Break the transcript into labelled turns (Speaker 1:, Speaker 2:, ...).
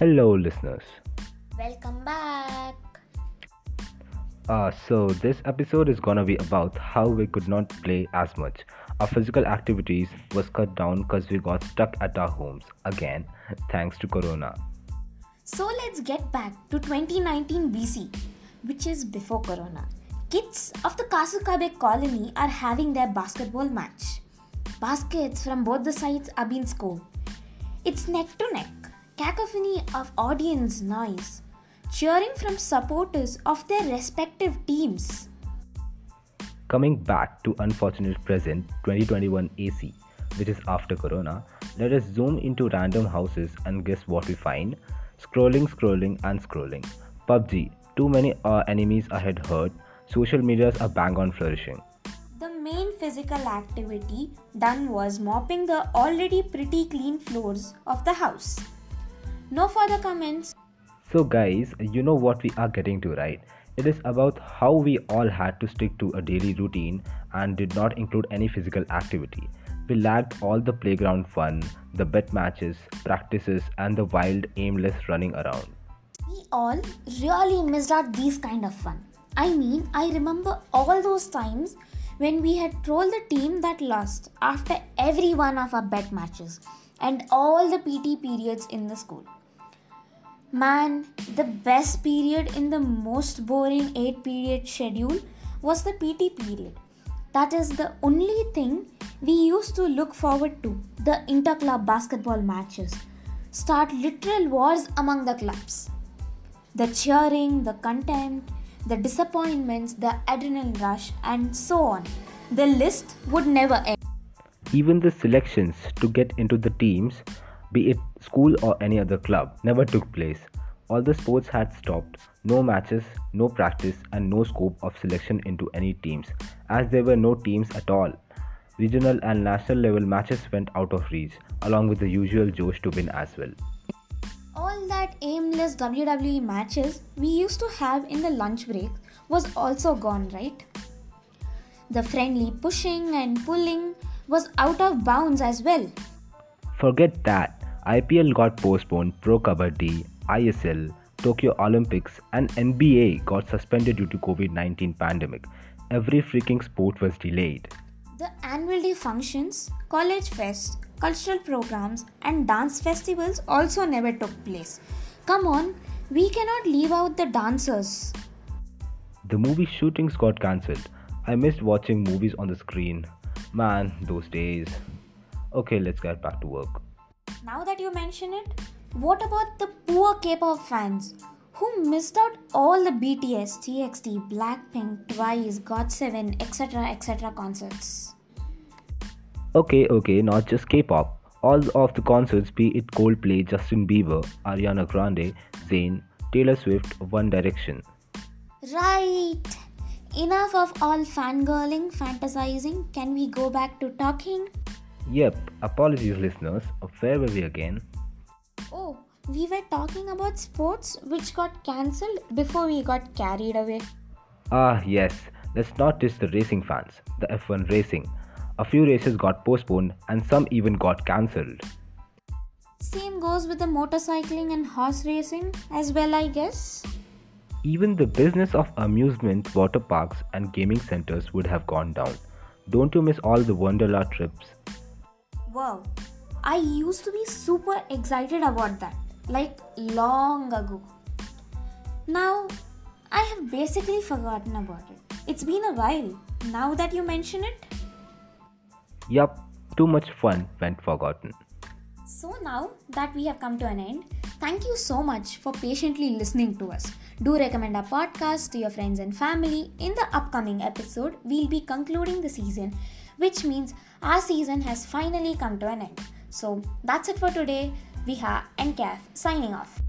Speaker 1: Hello, listeners.
Speaker 2: Welcome back.
Speaker 1: Uh, so, this episode is gonna be about how we could not play as much. Our physical activities was cut down because we got stuck at our homes again, thanks to Corona.
Speaker 2: So let's get back to 2019 BC, which is before Corona. Kids of the Kasukabe colony are having their basketball match. Baskets from both the sides are being scored. It's neck to neck, cacophony of audience noise, cheering from supporters of their respective teams.
Speaker 1: Coming back to unfortunate present 2021 AC, which is after Corona, let us zoom into random houses and guess what we find. Scrolling, scrolling, and scrolling. PUBG, too many uh, enemies ahead hurt. Social medias are bang on flourishing.
Speaker 2: The main physical activity done was mopping the already pretty clean floors of the house. No further comments.
Speaker 1: So, guys, you know what we are getting to, right? It is about how we all had to stick to a daily routine and did not include any physical activity. We lacked all the playground fun, the bet matches, practices, and the wild, aimless running around.
Speaker 2: We all really missed out these kind of fun. I mean, I remember all those times when we had trolled the team that lost after every one of our bet matches and all the PT periods in the school. Man, the best period in the most boring 8 period schedule was the PT period. That is the only thing we used to look forward to the interclub basketball matches. Start literal wars among the clubs. The cheering, the contempt, the disappointments, the adrenaline rush, and so on. The list would never end.
Speaker 1: Even the selections to get into the teams, be it school or any other club, never took place. All the sports had stopped, no matches, no practice, and no scope of selection into any teams, as there were no teams at all. Regional and national level matches went out of reach, along with the usual Josh to win as well.
Speaker 2: All that aimless WWE matches we used to have in the lunch break was also gone, right? The friendly pushing and pulling was out of bounds as well.
Speaker 1: Forget that. IPL got postponed, Pro Kabaddi, ISL, Tokyo Olympics, and NBA got suspended due to COVID-19 pandemic. Every freaking sport was delayed.
Speaker 2: The annual day functions, college fest, cultural programs, and dance festivals also never took place. Come on, we cannot leave out the dancers.
Speaker 1: The movie shootings got cancelled. I missed watching movies on the screen. Man, those days. Okay, let's get back to work.
Speaker 2: Now that you mention it, what about the poor K-pop fans who missed out all the BTS, TXT, Blackpink, Twice, GOT7, etc. etc. concerts?
Speaker 1: Okay, okay, not just K-pop. All of the concerts, be it Coldplay, Justin Bieber, Ariana Grande, Zayn, Taylor Swift, One Direction.
Speaker 2: Right. Enough of all fangirling, fantasizing. Can we go back to talking?
Speaker 1: Yep, apologies listeners. Where were we again?
Speaker 2: Oh, we were talking about sports which got cancelled before we got carried away.
Speaker 1: Ah, yes. Let's not diss the racing fans, the F1 racing. A few races got postponed and some even got cancelled.
Speaker 2: Same goes with the motorcycling and horse racing as well, I guess.
Speaker 1: Even the business of amusement, water parks, and gaming centers would have gone down. Don't you miss all the Wonderla trips?
Speaker 2: Wow, I used to be super excited about that, like long ago. Now, I have basically forgotten about it. It's been a while, now that you mention it.
Speaker 1: Yup, too much fun went forgotten.
Speaker 2: So, now that we have come to an end, thank you so much for patiently listening to us. Do recommend our podcast to your friends and family. In the upcoming episode, we'll be concluding the season, which means our season has finally come to an end. So, that's it for today. Viha and Kaif signing off.